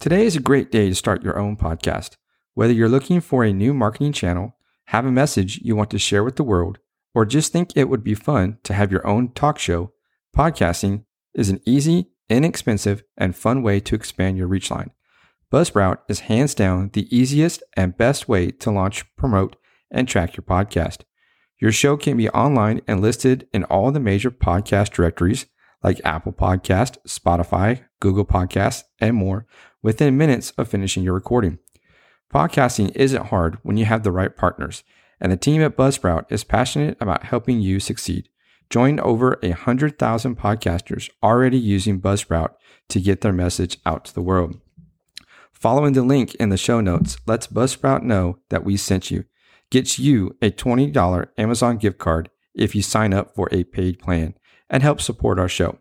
Today is a great day to start your own podcast. Whether you're looking for a new marketing channel, have a message you want to share with the world, or just think it would be fun to have your own talk show, podcasting is an easy, inexpensive, and fun way to expand your reach line. Buzzsprout is hands down the easiest and best way to launch, promote, and track your podcast. Your show can be online and listed in all the major podcast directories like Apple Podcast, Spotify, Google Podcasts, and more within minutes of finishing your recording. Podcasting isn't hard when you have the right partners, and the team at Buzzsprout is passionate about helping you succeed. Join over 100,000 podcasters already using Buzzsprout to get their message out to the world. Following the link in the show notes lets Buzzsprout know that we sent you. Gets you a $20 Amazon gift card if you sign up for a paid plan and help support our show.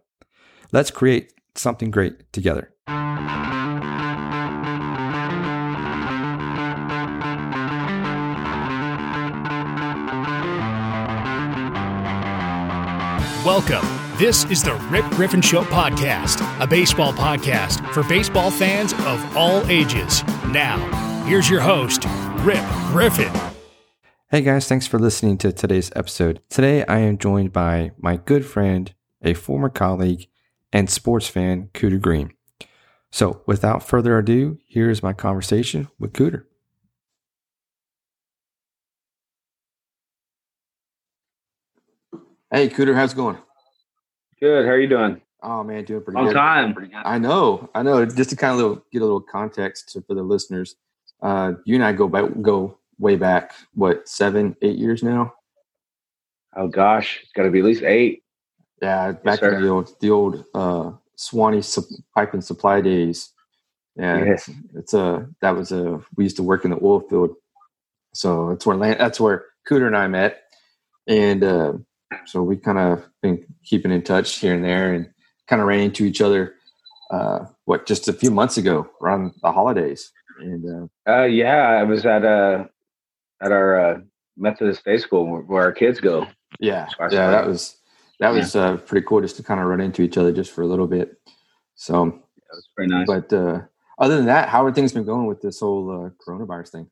Let's create something great together. Welcome. This is the Rip Griffin Show podcast, a baseball podcast for baseball fans of all ages. Now, here's your host, Rip Griffin. Hey guys, thanks for listening to today's episode. Today I am joined by my good friend, a former colleague, and sports fan, Cooter Greene. So, without further ado, here's my conversation with Cooter. Hey, Cooter, how's it going? Good. How are you doing? Oh man, doing pretty Long good. time. I know, I know. Just to kind of little, get a little context to, for the listeners, uh, you and I go back, go way back. What seven, eight years now? Oh gosh, it's got to be at least eight. Yeah, back sir. in the old, the old uh, Swanee sup- pipe and supply days. Yeah, Yes. it's a that was a we used to work in the oil field, so that's where land, that's where Cooter and I met, and uh, so we kind of been keeping in touch here and there, and kind of ran into each other. Uh, what just a few months ago around the holidays, and uh, Uh, yeah, I was at uh at our uh, Methodist Day School where, our kids go. yeah, yeah, that was that was uh, pretty cool just to kind of run into each other just for a little bit. So, That was pretty nice. but uh, other than that, how are things been going with this whole uh, coronavirus thing?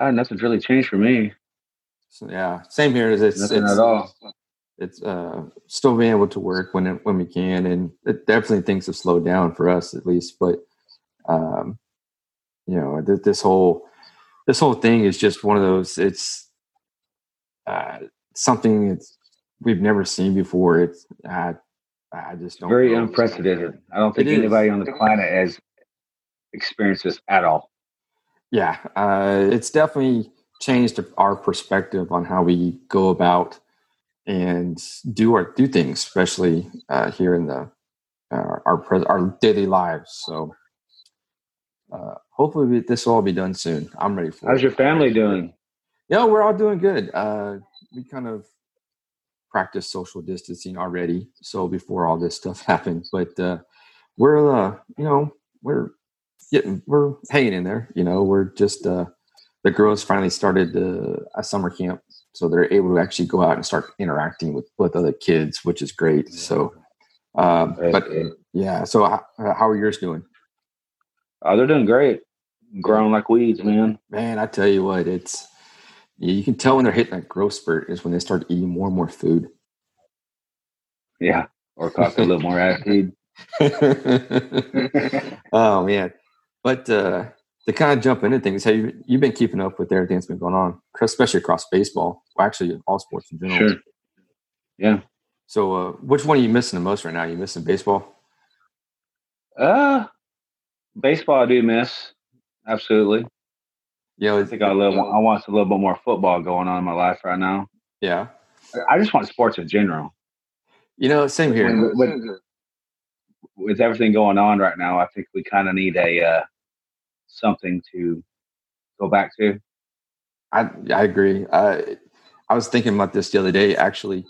Uh, nothing's really changed for me. So, yeah, same here. It's it's, Nothing it's, at all. it's uh, still being able to work when it, when we can, and it definitely things have slowed down for us at least. But um, you know, th- this whole this whole thing is just one of those. It's uh, something it's we've never seen before. It's I I just don't Very know. unprecedented. I don't think It is. anybody on the planet has experienced this at all. yeah uh, it's definitely changed our perspective on how we go about and do our do things especially uh, here in the uh, our pres- our daily lives. So uh, hopefully we, this will all be done soon. I'm ready for How's it. your family doing? yeah we're all doing good. Uh, we kind of practice social distancing already so before all this stuff happened but uh, we're uh, you know we're getting we're hanging in there you know we're just uh, the girls finally started uh, a summer camp so they're able to actually go out and start interacting with with other kids which is great so um, but yeah so how, how are yours doing Oh, they're doing great. Growing like weeds, man. man i tell you what it's you can tell when they're hitting that growth spurt is when they start eating more and more food Yeah. Or caught a little more attitude. oh man but uh to kind of jump into things have you you've been keeping up with everything that's been going on especially across baseball well, actually all sports in general Sure. Yeah. so uh which one are you missing the most right now you missing baseball Uh baseball I do miss. Absolutely. Yeah, I think I love. I want a little bit more football going on in my life right now. yeah I just want sports in general. you know same here With, with, with everything going on right now, I think we kind of need a uh, something to go back to. I I agree. I I was thinking about this the other day. Actually,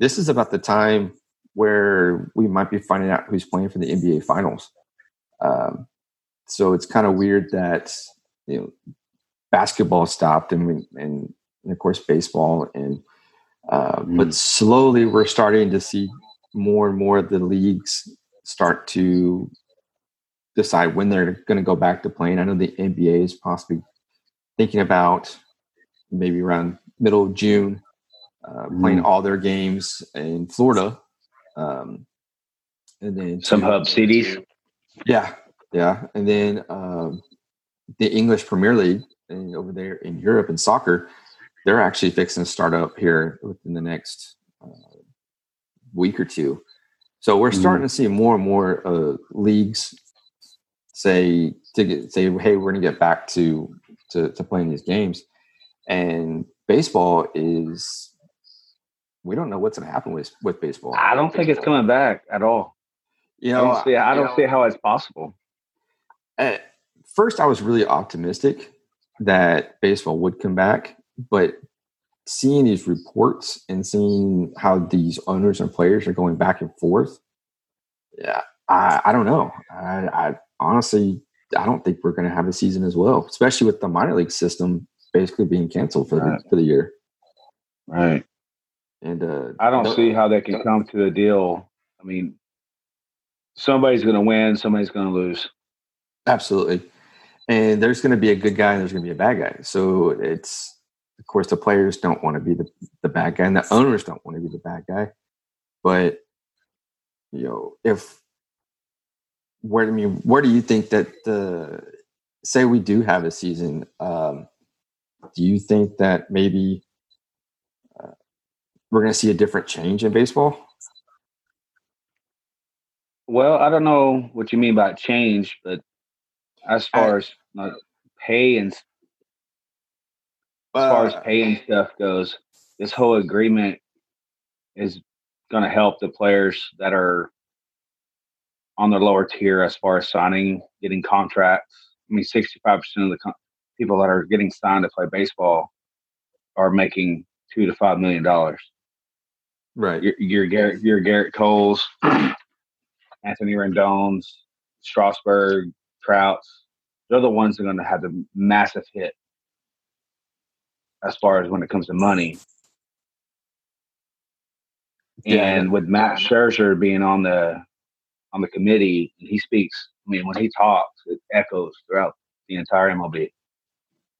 this is about the time where we might be finding out who's playing for the NBA Finals. Um, so it's kind of weird that you know basketball stopped and we, and, and of course baseball and uh, but Mm. slowly we're starting to see more and more of the leagues start to decide when they're going to go back to playing. I know the NBA is possibly thinking about maybe around middle of June uh, playing mm. all their games in Florida. Um, and then some hub cities. Yeah, yeah, and then um, the English Premier League and over there in Europe in soccer, they're actually fixing to start up here within the next uh, week or two. So we're starting mm. to see more and more uh, leagues say to get, say, hey, we're going to get back to, to to playing these games, and baseball is we don't know what's going to happen with with baseball. I don't think it's coming back at all. You know, I don't see, I don't know, see how it's possible. At first, I was really optimistic that baseball would come back, but seeing these reports and seeing how these owners and players are going back and forth, yeah, I, I don't know. I, I honestly, I don't think we're going to have a season as well, especially with the minor league system basically being canceled for right. the for the year. Right. And uh, I don't no, see how they can come to a deal. I mean, somebody's going to win, somebody's going to lose. Absolutely. And there's going to be a good guy and there's going to be a bad guy. So it's, of course, the players don't want to be the, the bad guy and the owners don't want to be the bad guy. But, you know, if, where, I mean, where do you think that the, say we do have a season, um, do you think that maybe uh, we're going to see a different change in baseball? Well, I don't know what you mean by change, but as uh, far I, as like pay and as far as uh, pay and stuff goes, this whole agreement is going to help the players that are on the lower tier as far as signing, getting contracts. I mean, 65% of the co- people that are getting signed to play baseball are making two to five million dollars. Right. Your, your Gerrit, your Gerrit Coles, Anthony Rendon's, Strasburg, Trouts. They're the ones that are going to have the massive hit as far as when it comes to money. Yeah. And with Matt Scherzer being on the on the committee, and he speaks. I mean, when he talks, it echoes throughout the entire MLB.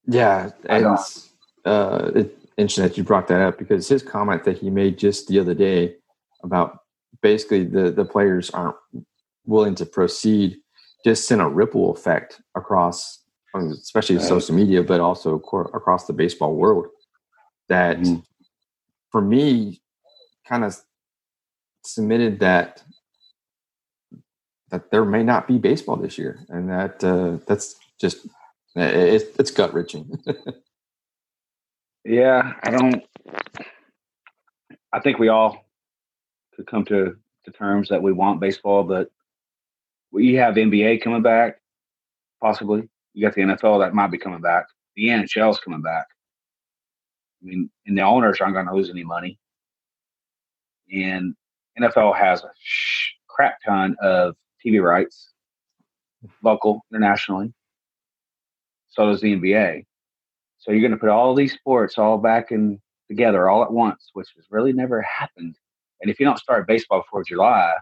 Yeah, it's uh, it, interesting that you brought that up because his comment that he made just the other day about basically the the players aren't willing to proceed just sent a ripple effect across especially right. social media but also across the baseball world that mm-hmm. for me kind of submitted that that there may not be baseball this year and that uh, that's just it, it's gut wrenching Yeah, I don't. I think we all could come to, to terms that we want baseball, but we have NBA coming back, possibly. You got the NFL that might be coming back. The NHL's coming back. I mean, and the owners aren't going to lose any money. And NFL has a crap ton of TV rights, local, internationally. So does the NBA. So you're going to put all these sports all back in together all at once, which has really never happened. And if you don't start baseball before July,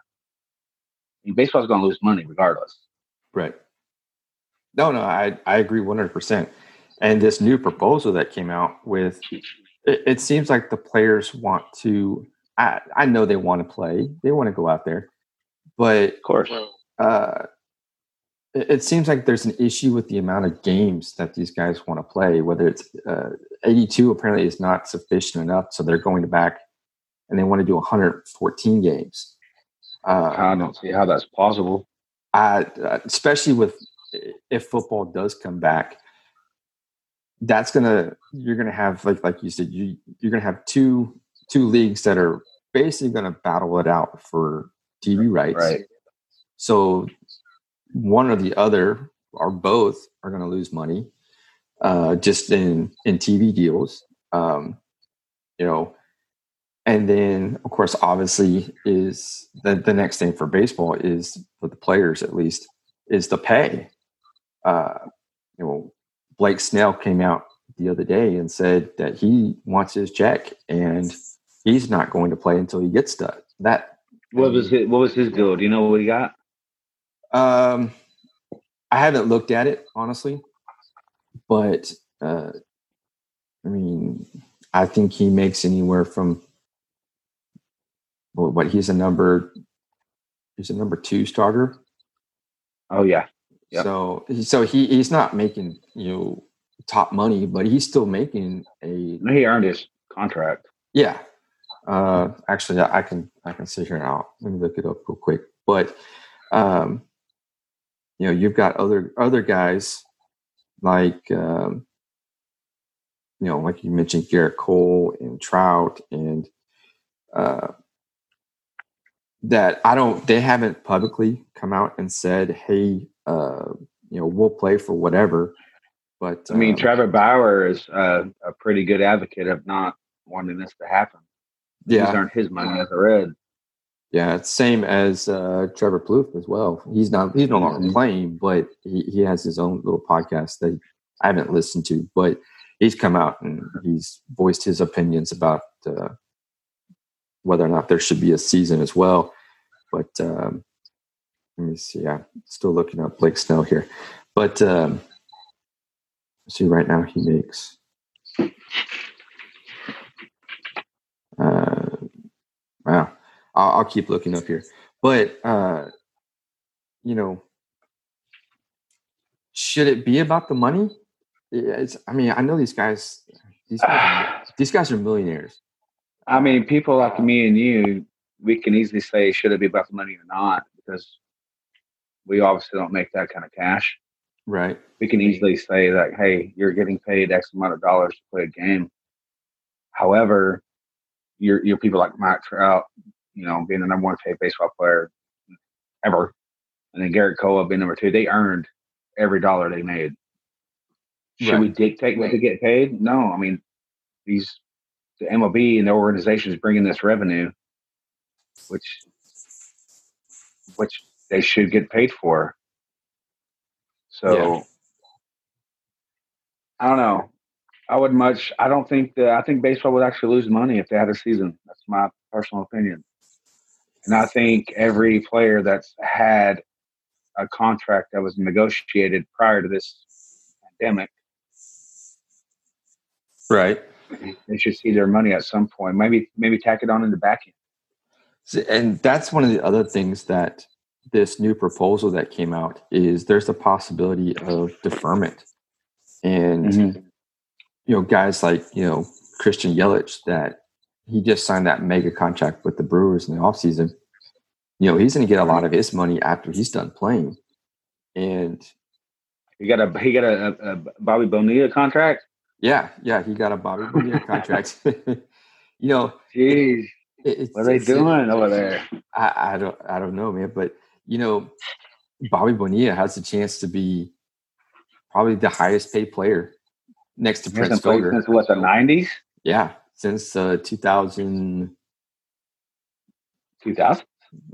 baseball's going to lose money regardless. Right. No, no, I, I agree 100%. And this new proposal that came out with, it, it seems like the players want to, I, I know they want to play, they want to go out there, but of course, uh, it seems like there's an issue with the amount of games that these guys want to play. Whether it's uh, 82 apparently is not sufficient enough, so they're going back and they want to do 114 games. Uh, I don't see how that's possible. I, uh, especially with if football does come back, that's gonna you're gonna have like like you said you you're gonna have two two leagues that are basically gonna battle it out for TV rights. Right. So one or the other or both are going to lose money uh, just in in TV deals. Um, you know, and then of course, obviously, is the the next thing for baseball is for the players at least is the pay. Uh, you know, Blake Snell came out the other day and said that he wants his check and he's not going to play until he gets that. That what was his, what was his deal? Do you know what he got? Um, I haven't looked at it honestly, but uh, I mean, I think he makes anywhere from what he's a number he's a number two starter. Oh yeah. Yep. So so he he's not making you know top money, but he's still making a. He earned his contract. Yeah. Uh, actually, I can I can sit here now. Let me look it up real quick. But um, you know, you've got other other guys like um, you know, like you mentioned, Gerrit Cole and Trout and uh, that I don't. They haven't publicly come out and said, "Hey, uh, you know, we'll play for whatever." But I mean, um, Trevor Bauer is uh, a pretty good advocate of not wanting this to happen. Yeah, he's earned his money as a Red. Yeah, it's same as uh, Trevor Plouffe as well. He's not he's no longer mm-hmm. playing, but he, he has his own little podcast that I haven't listened to, but he's come out and he's voiced his opinions about uh, whether or not there should be a season as well. But um, let me see. I'm still looking up Blake Snell here, but um, see right now he makes. Uh, wow, I'll, I'll, keep looking up here, but uh, you know, should it be about the money? It's. I mean, I know these guys. These guys, these guys are millionaires. I mean, people like me and you, we can easily say should it be about the money or not because we obviously don't make that kind of cash. Right. We can easily say that, hey, you're getting paid X amount of dollars to play a game. However, you're you're people like Mike Trout, you know, being the number one paid baseball player ever, and then Gerrit Cole being number two, they earned every dollar they made. Should right. we dictate what to get paid? No. I mean, these the MLB and the organization is bringing this revenue, which which they should get paid for. So yeah. I don't know. I would much. I don't think that. I think baseball would actually lose money if they had a season. That's my personal opinion. And I think every player that's had a contract that was negotiated prior to this pandemic, right, they should see their money at some point. Maybe maybe tack it on in the back end. And that's one of the other things that this new proposal that came out is there's a possibility of deferment. And mm-hmm. you know, guys like, you know, Christian Yelich that he just signed that mega contract with the Brewers in the offseason. You know, he's gonna get a lot of his money after he's done playing. And he got a he got a, a Bobby Bonilla contract. Yeah, yeah, he got a Bobby Bonilla contract. you know, jeez, it, what are they doing over there? I, I don't, I don't know, man. But you know, Bobby Bonilla has a chance to be probably the highest paid player next to Prince Fielder. Since what the nineties? Yeah, since uh, 2000. 2000?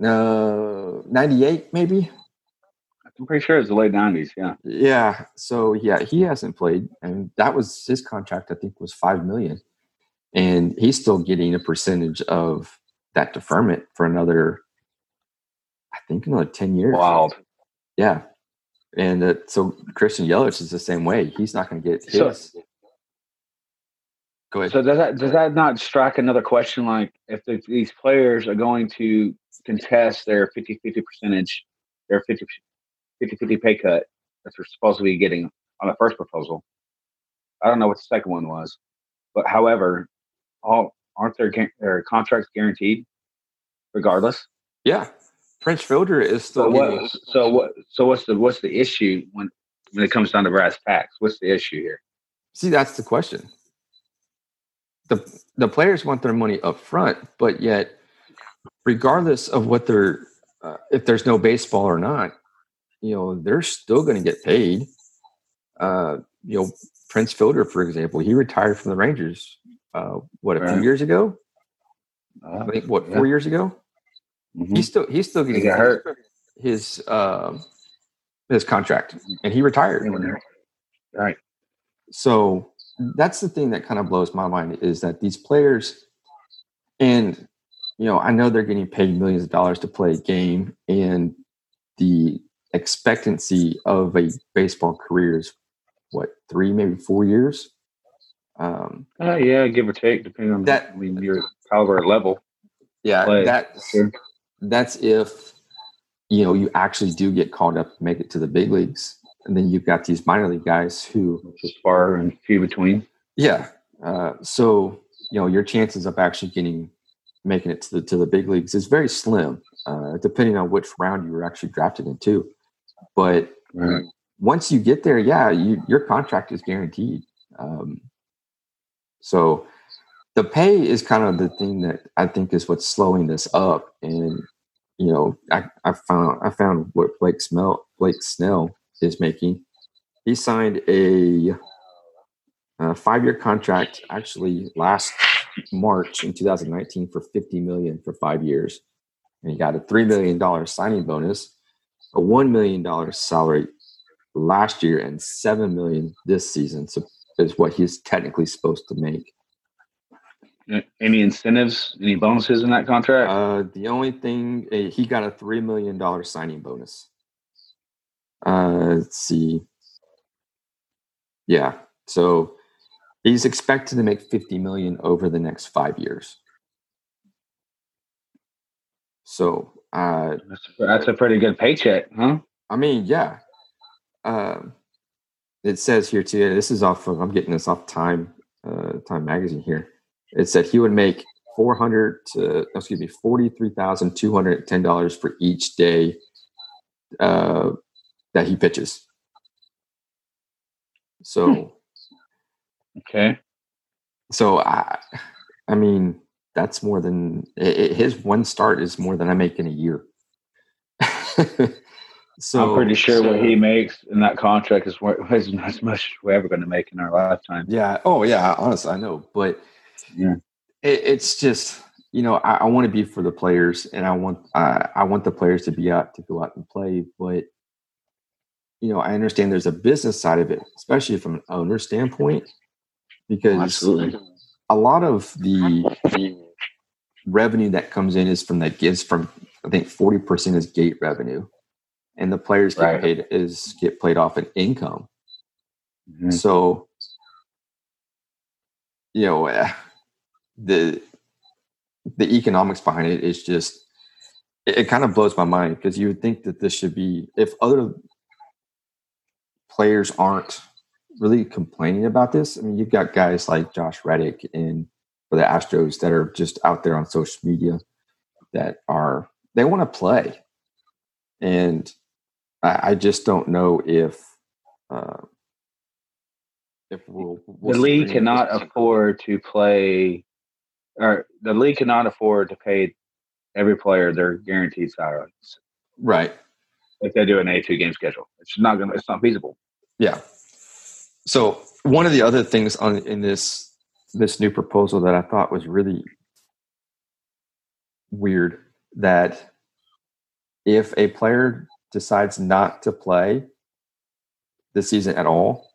Uh, 98 maybe. I'm pretty sure it's the late '90s. Yeah. Yeah. So yeah, he hasn't played, and that was his contract. I think was five million, and he's still getting a percentage of that deferment for another. I think another ten years. Wild. Yeah, and uh, so Christian Yelich is the same way. He's not going to get his. So, Go ahead. So does that does that not strike another question? Like, if the, these players are going to contest their 50-50 percentage, their 50 50-50 pay cut that they're supposed to be getting on the first proposal. I don't know what the second one was, but however, all aren't their their contracts guaranteed, regardless? Yeah, Prince Fielder is still. So what? So what? So what's the what's the issue when when it comes down to brass tacks? What's the issue here? See, that's the question. The The players want their money up front, but yet, regardless of what they're, uh, if there's no baseball or not, you know, they're still going to get paid. Uh, you know, Prince Fielder, for example, he retired from the Rangers. Uh, what a right. few years ago? Uh, I think what four years ago? Mm-hmm. He's still he's still getting he hurt. his uh, his contract, and he retired. Right. So that's the thing that kind of blows my mind is that these players, and you know, I know they're getting paid millions of dollars to play a game, and the expectancy of a baseball career is what three, maybe four years. Um, Uh, yeah, give or take, depending on That- I mean your caliber level. yeah, Play, that Sure. that's if you know you actually do get called up make it to the big leagues, and then you've got these minor league guys who, is far and few between. yeah. Uh, so you know your chances of actually getting making it to the to the big leagues is very slim, uh, depending on which round you were actually drafted into. But Right. once you get there, yeah, you, your contract is guaranteed. Um, so the pay is kind of the thing that I think is what's slowing this up. And you know, I, I found I found what Blake Smell Blake Snell is making. He signed a, a five year contract actually last March in 2019 for 50 million for five years, and he got a three million dollar signing bonus, a one million dollar salary last year, and seven million this season. So is what he's technically supposed to make. Any incentives, any bonuses in that contract? Uh, the only thing uh, he got a three million dollar signing bonus. Uh, let's see. Yeah, so he's expected to make fifty million over the next five years. So, uh, that's, that's a pretty good paycheck, huh? I mean, yeah. Um, it says here too. This is off. Of, I'm getting this off Time uh, Time magazine here. It said he would make four hundred to excuse me forty three thousand two hundred ten dollars for each day uh, that he pitches. So, hmm. Okay. so I, I mean, that's more than i i his one start is more than I make in a year. so I'm pretty sure what he makes in that contract is wor- is not as much as we're ever going to make in our lifetime. Yeah. Oh, yeah. Honestly, I know, but Yeah. it, it's just you know I, I want to be for the players, and I want I, I want the players to be out to go out and play. But you know, I understand there's a business side of it, especially from an owner standpoint, because Absolutely. a lot of the revenue that comes in is from that gives from I think forty percent is gate revenue, and the players get Right. paid is get played off an income. Mhm. So, you know, eh, the the economics behind it is just it, it kind of blows my mind because you would think that this should be if other players aren't really complaining about this. I mean, you've got guys like Josh Reddick and for the Astros that are just out there on social media that are they want to play, and I, I just don't know if. Uh, if we'll, we'll the league cannot afford to play, or the league cannot afford to pay every player their guaranteed salaries right if they do an A two game schedule. It's not going. to It's not feasible. Yeah. So one of the other things on in this this new proposal that I thought was really weird that if a player decides not to play this season at all,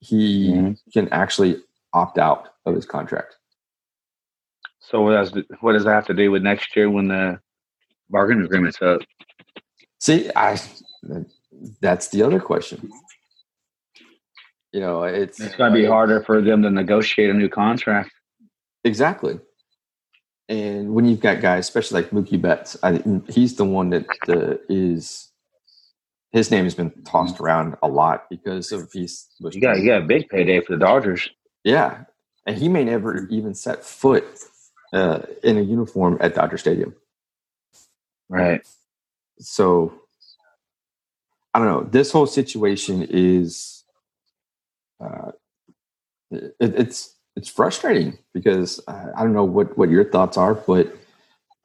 he Mhm. can actually opt out of his contract. So what does what does that have to do with next year when the bargain agreement's up? See, I that's the other question. You know, it's It's going to be harder for them to negotiate a new contract. Exactly. And when you've got guys, especially like Mookie Betts, I, he's the one that uh, is his name has been tossed around a lot because of he's You got you got a big payday for the Dodgers. yeah, and he may never even set foot uh, in a uniform at Dodger Stadium. Right. So I don't know. This whole situation is uh, it, it's it's frustrating because uh, I don't know what what your thoughts are, but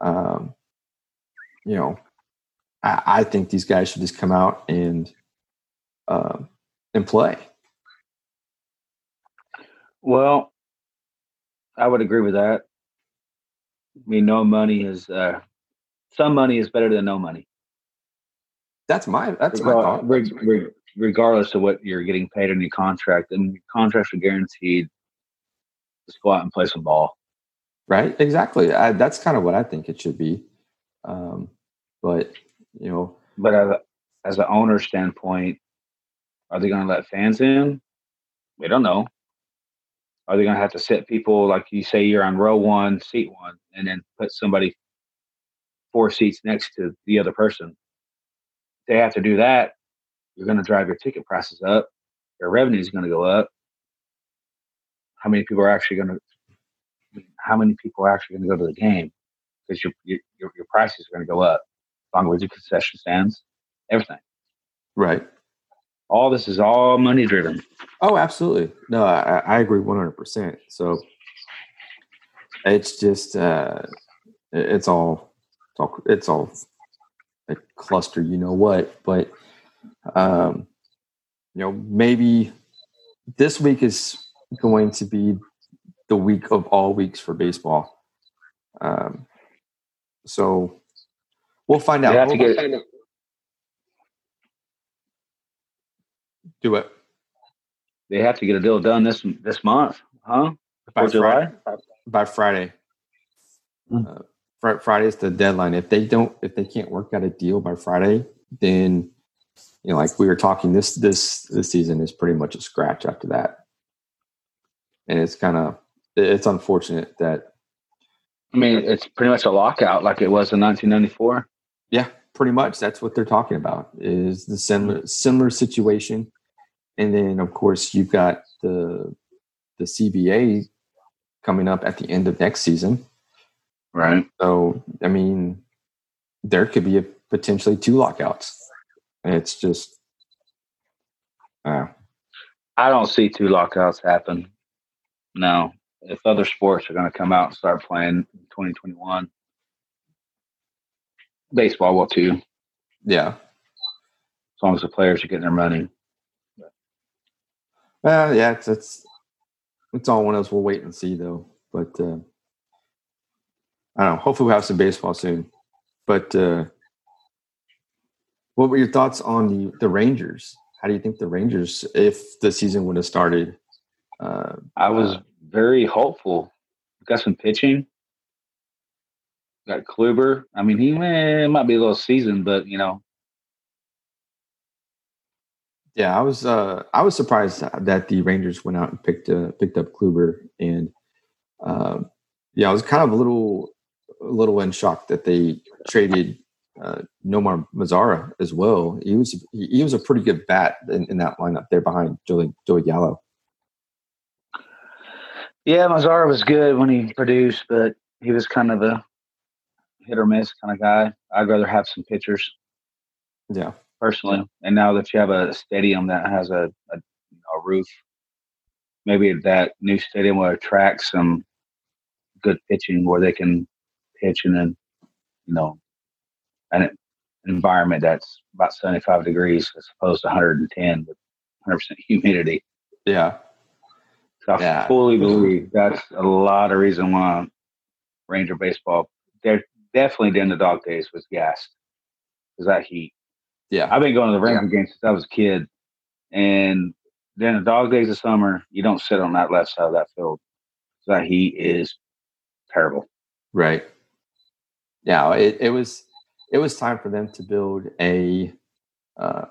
um, you know, I, I think these guys should just come out and uh, and play. Well, I would agree with that. I mean, no money is uh, some money is better than no money. That's my that's my thought. reg- regardless of what you're getting paid in your contract, and your contracts are guaranteed. Just go out and play some ball. Right? Exactly. I, that's kind of what I think it should be. Um, but you know, But uh, as an owner standpoint, are they going to let fans in? We don't know. Are they going to have to sit people like you say you're on row one, seat one, and then put somebody four seats next to the other person? If they have to do that, you're going to drive your ticket prices up. Your revenue is going to go up. How many people are actually going to? How many people are actually going to go to the game? Because your your your prices are going to go up, along with your concession stands, everything. Right. All this is all money driven. Oh, absolutely. No, I, I agree one hundred percent. So it's just uh, it's all it's all it's all a cluster. You know what? But um, you know, maybe this week is going to be the week of all weeks for baseball. Um, so we'll find out. Have to We'll get- find out. Do it They have to get a deal done this this month, huh? by Before July. Friday. By Friday. Hmm. Uh, Fri- Friday is the deadline. If they don't, if they can't work out a deal by Friday, then you know, like we were talking, this this this season is pretty much a scratch after that. And it's kind of it's unfortunate that I mean, it's pretty much a lockout like it was in 1994. yeah, pretty much that's what they're talking about is the similar similar situation. And then of course you've got the the CBA coming up at the end of next season. Right. So, I mean, there could be a, potentially two lockouts. It's just, uh, I don't see two lockouts happen. No. If other sports are going to come out and start playing in 2021, baseball will too, Yeah, as long as the players are getting their money. Well, yeah, it's, it's, it's all one of us. We'll wait and see, though. But uh, I don't know. Hopefully, we'll have some baseball soon. But uh, what were your thoughts on the, the Rangers? How do you think the Rangers, if the season would have started? Uh, I was very hopeful. Got some pitching. Got Kluber. I mean, he eh, it might be a little seasoned, but you know, Yeah, I was uh, I was surprised that the Rangers went out and picked uh, picked up Kluber, and um, yeah, I was kind of a little a little in shock that they traded uh, Nomar Mazara as well. He was he, was a pretty good bat in, in that lineup there behind Joey Joey Gallo. yeah, Mazara was good when he produced, but he was kind of a hit or miss kind of guy. I'd rather have some pitchers. Yeah, personally. And now that you have a stadium that has a, a, you know, a roof, maybe that new stadium will attract some good pitching where they can pitch and then you know, an environment that's about 75 degrees as opposed to 110 with 100% humidity. yeah, So I Yeah. fully believe that's a lot of reason why Ranger baseball, they're definitely during the dog days was gassed. Because that heat. yeah, I've been going to the Ranger games since I was a kid, and during the dog days of summer, you don't sit on that left side of that field. So that heat is terrible. right. Yeah, it, it was it was time for them to build a uh,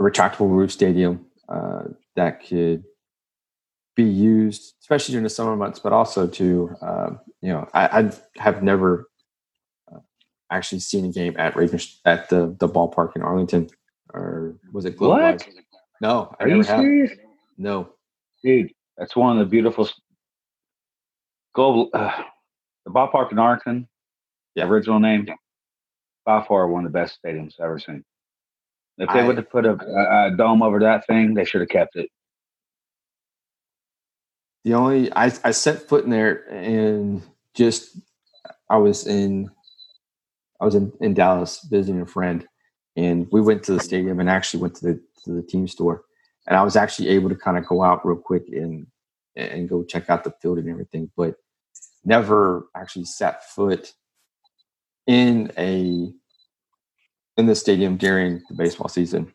a retractable roof stadium uh, that could be used, especially during the summer months, but also to um, you know I, I have never uh, actually seen a game at Raven at the the ballpark in Arlington, or was it Globe Life? No, I Are you have. serious? No, Dude, that's one of the beautiful. Go uh, the ballpark in Arlington. Yeah. The original name. By far one of the best stadiums I've ever seen. If they I- would have put a, a, dome over that thing, they should have kept it. The only I I set foot in there and just I was in I was in, in Dallas visiting a friend and we went to the stadium and actually went to the to the team store and I was actually able to kind of go out real quick and and go check out the field and everything, but never actually set foot in a in the stadium during the baseball season.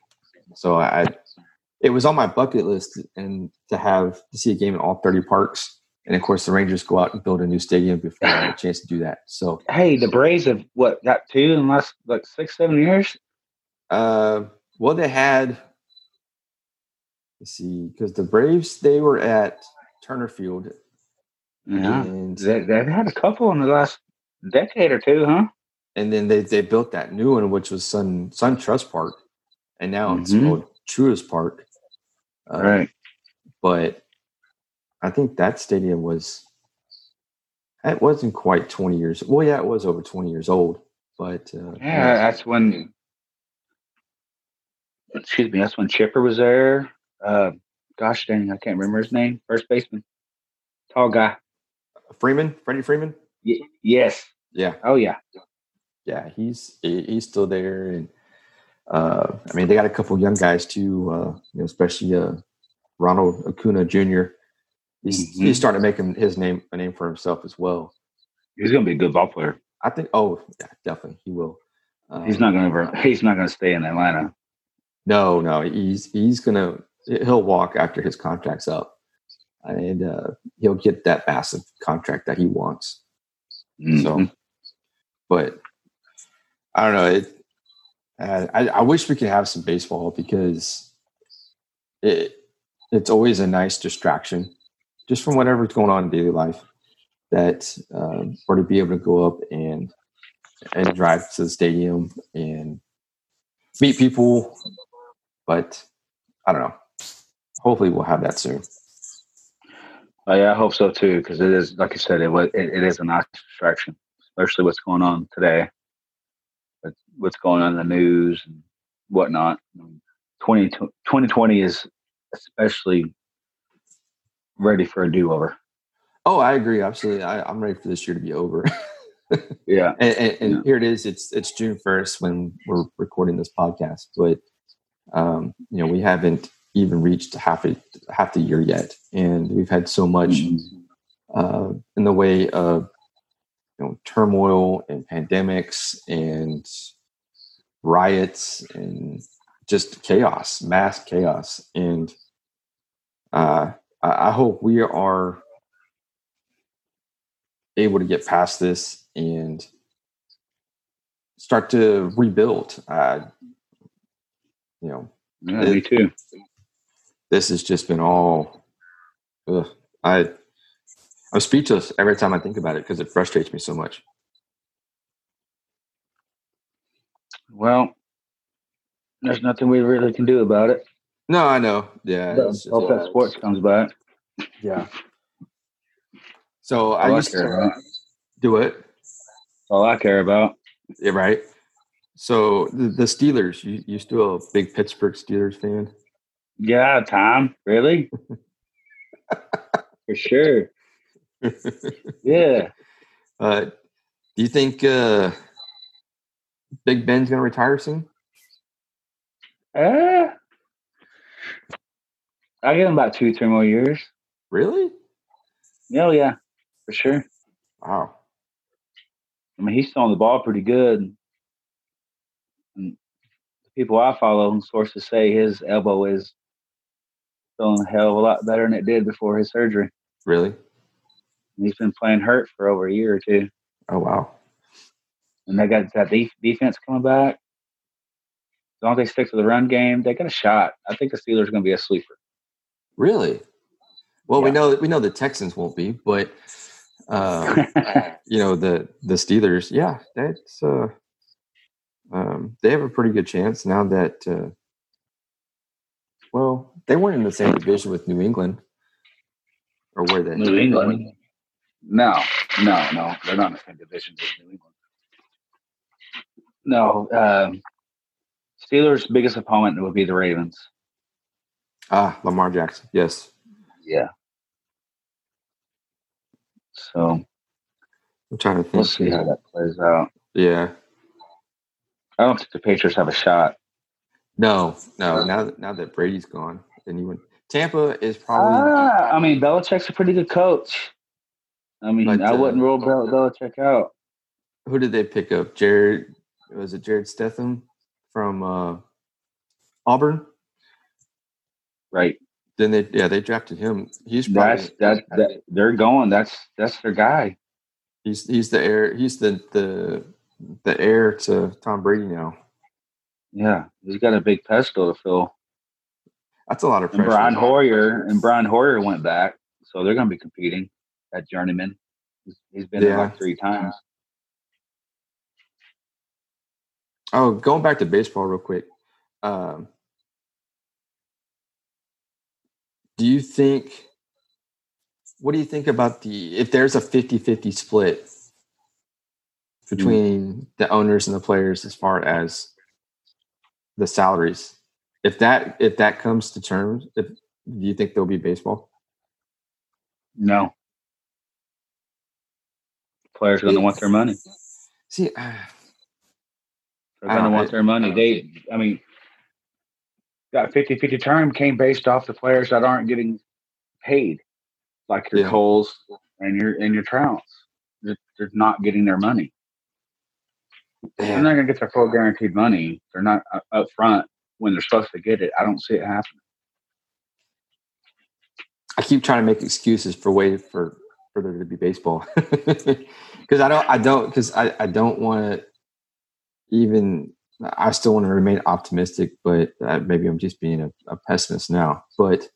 So I it was on my bucket list and to have to see a game in all 30 parks and of course the rangers go out and build a new stadium before i had a chance to do that so Hey, the Braves have what got two in the last like six, seven years. Uh, well, they had. Let's see, because the Braves they were at Turner Field, Yeah, and they, they've had a couple in the last decade or two, huh? and then they they built that new one, which was Sun Sun Trust Park, and now it's Mhm. called Truist Park. Uh, right. but I think that stadium was it wasn't quite 20 years. Well, yeah, it was over 20 years old, but uh, Yeah, that's when. Excuse me. That's when Chipper was there. Uh, gosh dang, I can't remember his name. First baseman, tall guy. Freeman, Freddie Freeman. Y- yes. Yeah, Oh yeah. yeah, he's he's still there, and uh, I mean they got a couple young guys too, uh, you know, especially uh, Ronald Acuna Jr. He's Mhm. he's starting to make him his name a name for himself as well. He's gonna be a good ball player. I think. Oh, yeah, definitely he will. He's Um, not gonna. ever- He's not gonna stay in Atlanta. No, no, he's he's gonna he'll walk after his contract's up, and uh, he'll get that massive contract that he wants. So, Mhm. But I don't know. It, uh, I I wish we could have some baseball because it it's always a nice distraction, just from whatever's going on in daily life. That um, or to be able to go up and and drive to the stadium and meet people, but I don't know. Hopefully, we'll have that soon. Oh, yeah, I hope so too, because it is, like I said, it was it, it is a nice distraction, especially what's going on today, what's going on in the news and whatnot. 20, 2020 is especially ready for a do over. Oh, I agree. Absolutely. I, I'm ready for this year to be over. Yeah, and, and, and Yeah. here it is. It's it's June first when we're recording this podcast, but um, you know we haven't even reached half a half the year yet, and we've had so much Mhm. uh, in the way of you know turmoil and pandemics and riots and just chaos, mass chaos, and uh, I, hope we are able to get past this and start to rebuild. Uh, you know, yeah, me too. this has just been all. Ugh, I I'm speechless every time I think about it because it frustrates me so much. Well, there's nothing we really can do about it. No, I know. Yeah, it's Hope that sports comes back. yeah. So I All I used care to about. do it. All I care about. Yeah, right. So the, the Steelers, you you still a big Pittsburgh Steelers fan? Yeah, Tom. Really? For sure. Yeah. Uh, do you think uh, Big Ben's going to retire soon? Uh, I give him about two, three more years. Really? Oh yeah, for sure. Wow. I mean, he's throwing the ball pretty good. And the people I follow and sources say his elbow is feeling a hell of a lot better than it did before his surgery. Really? He's been playing hurt for over a year or two. Oh wow. And they got that def- defense coming back. As long as they stick to the run game, they got a shot. I think the Steelers are going to be a sleeper. Really? Well, we Yeah. know we know the Texans won't be, but uh, you know the the Steelers. Yeah, that's uh, um, they have a pretty good chance now that. Uh, well, they weren't in the same division with New England, or were they? New England? No, no, no. They're not in the same division as New England. No. Um, Steelers' biggest opponent would be the Ravens. Ah, Lamar Jackson. Yes. Yeah. So I'm trying to think. we'll see how that plays out. Yeah. I don't think the Patriots have a shot. No, no. Now that now that Brady's gone, then you would. Tampa is probably. Ah, I mean, Belichick's a pretty good coach. I mean, But, I uh, wouldn't rule Bel- Belichick out. who did they pick up? Jared was it Jarrett Stidham from uh, Auburn? Right. Then they yeah they drafted him. He's probably That's that, that. They're going. That's that's their guy. he's he's the heir he's the the the heir to Tom Brady now. Yeah, he's got a big pedestal to fill. That's a lot of And. Brian Hoyer and Brian Hoyer went back, so they're going to be competing at journeyman. He's, he's been there like three times. Oh, going back to baseball real quick. Um, do you think what do you think about the if there's a 50-50 split between the owners and the players as far as the salaries? If that if that comes to terms, if do you think there'll be baseball? No, players are going to want their money. See, They're going to Uh, want their money. They, I mean, that 50-50 term came based off the players that aren't getting paid, like your Yeah. Coles and your and your Trouts. They're, they're not getting their money. They're not going to get their full guaranteed money. They're not up front when they're supposed to get it. I don't see it happening. I keep trying to make excuses for waiting for for there to be baseball because I don't I don't because I I don't want to even I still want to remain optimistic, but uh, maybe I'm just being a, a pessimist now. But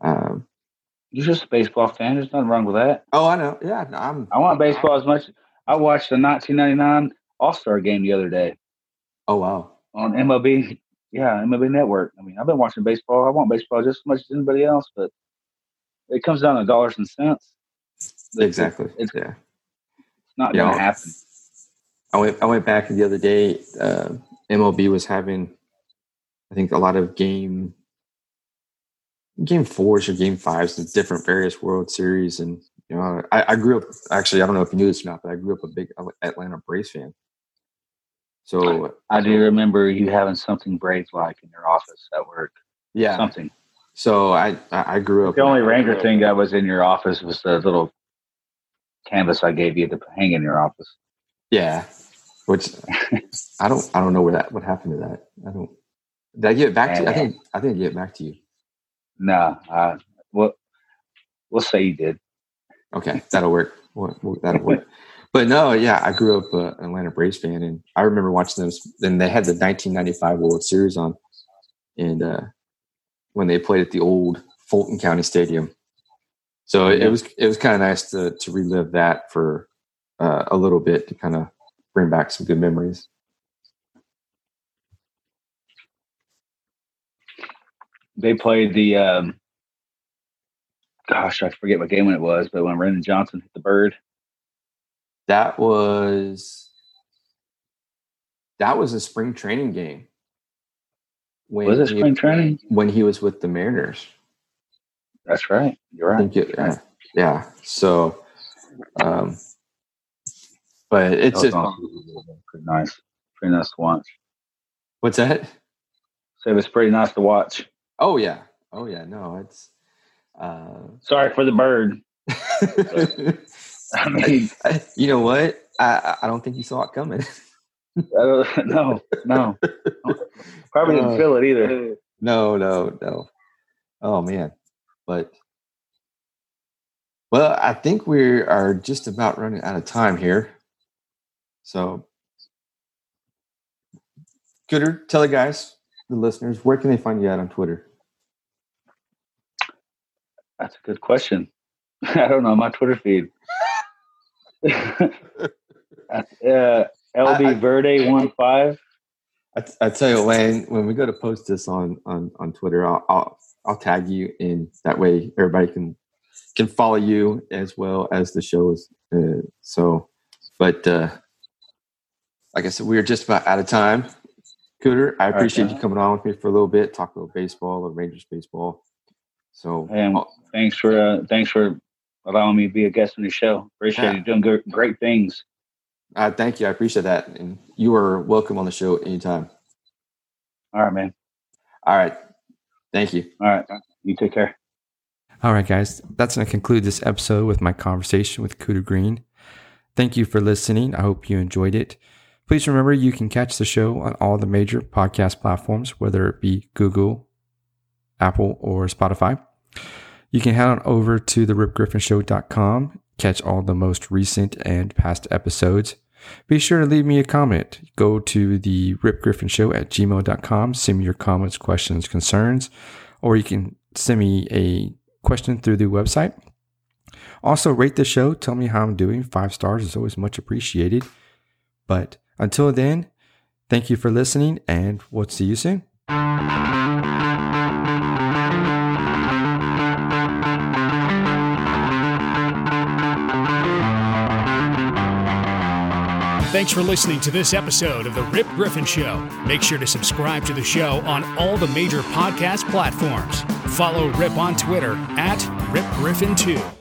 um, You're just a baseball fan. There's nothing wrong with that. oh, I know, yeah, I'm. I want baseball as much. I watched the 1999 All Star game the other day Oh wow, on MLB. Yeah, MLB Network. I mean, I've been watching baseball. I want baseball just as much as anybody else, but it comes down to dollars and cents. It's- exactly. It's yeah, It's not Yeah. going to happen. I went I went back the other day. Uh, MLB was having, I think, a lot of game game fours or game fives of different various World Series, and you know, I, I grew up. Actually, I don't know if you knew this or not, but I grew up a big Atlanta Braves fan. So I do remember you having something Braves like in your office at work. yeah, Something. so I I I grew up. The only Ranger thing that was in your office was the little canvas I gave you to hang in your office. Yeah, which I don't I don't know where that what happened to that. I don't. Did I give it back to you? I think I think I gave it back to you. Nah, uh, well, we'll say you did. Okay, that'll work. That'll work. But no, yeah, I grew up uh, an Atlanta Braves fan, and I remember watching them. Then they had the 1995 World Series on, and uh, when they played at the old Fulton County Stadium, so it, Yeah. was it was kind of nice to to relive that for uh, a little bit to kind of bring back some good memories. They played the, um, gosh, I forget what game it was, but when Brendan Johnson hit the bird, That was that was a spring training game. When was it he- spring training? when he was with the Mariners? That's right. You're right. it, yeah, yeah. So, um, but it's just pretty nice. Pretty nice to watch. what's that? So it was pretty nice to watch. Oh yeah, oh yeah. No, it's. Uh, Sorry for the bird. I mean, you know what? I I don't think you saw it coming. No, no. Probably didn't Uh, feel it either. no, no, no. Oh man, but well, I think we are just about running out of time here. So, Cooter, tell the guys, the listeners, where can they find you at on Twitter? That's a good question. I don't know my Twitter feed. uh, I- Verde one five. I tell you, Wayne, when we go to post this on on on Twitter, I'll I'll, I'll tag you in. That way, everybody can can follow you as well as the shows. Uh, so, but uh, like I said, we are just about out of time. Cooter, I appreciate you coming on with me for a little bit, talk about baseball or Rangers baseball. So, And thanks for uh, thanks for allowing me to be a guest on the show. Appreciate Yeah. you doing good, great things. uh, thank you. I appreciate that, and you are welcome on the show anytime. All right, man. All right, thank you. All right, you take care. All right, guys, that's going to conclude this episode with my conversation with Cooter Greene. Thank you for listening. I hope you enjoyed it. Please remember you can catch the show on all the major podcast platforms, whether it be Google, Apple, or Spotify. You can head on over to the ripgriffinshow.com, catch all the most recent and past episodes. Be sure to leave me a comment. Go to the Rip Griffin Show at gmail.com. Send me your comments, questions, concerns, or you can send me a question through the website. Also, rate the show. Tell me how I'm doing. Five stars is always much appreciated. But until then, thank you for listening, and we'll see you soon. Thanks for listening to this episode of The Rip Griffin Show. Make sure to subscribe to the show on all the major podcast platforms. Follow Rip on Twitter at RipGriffin2.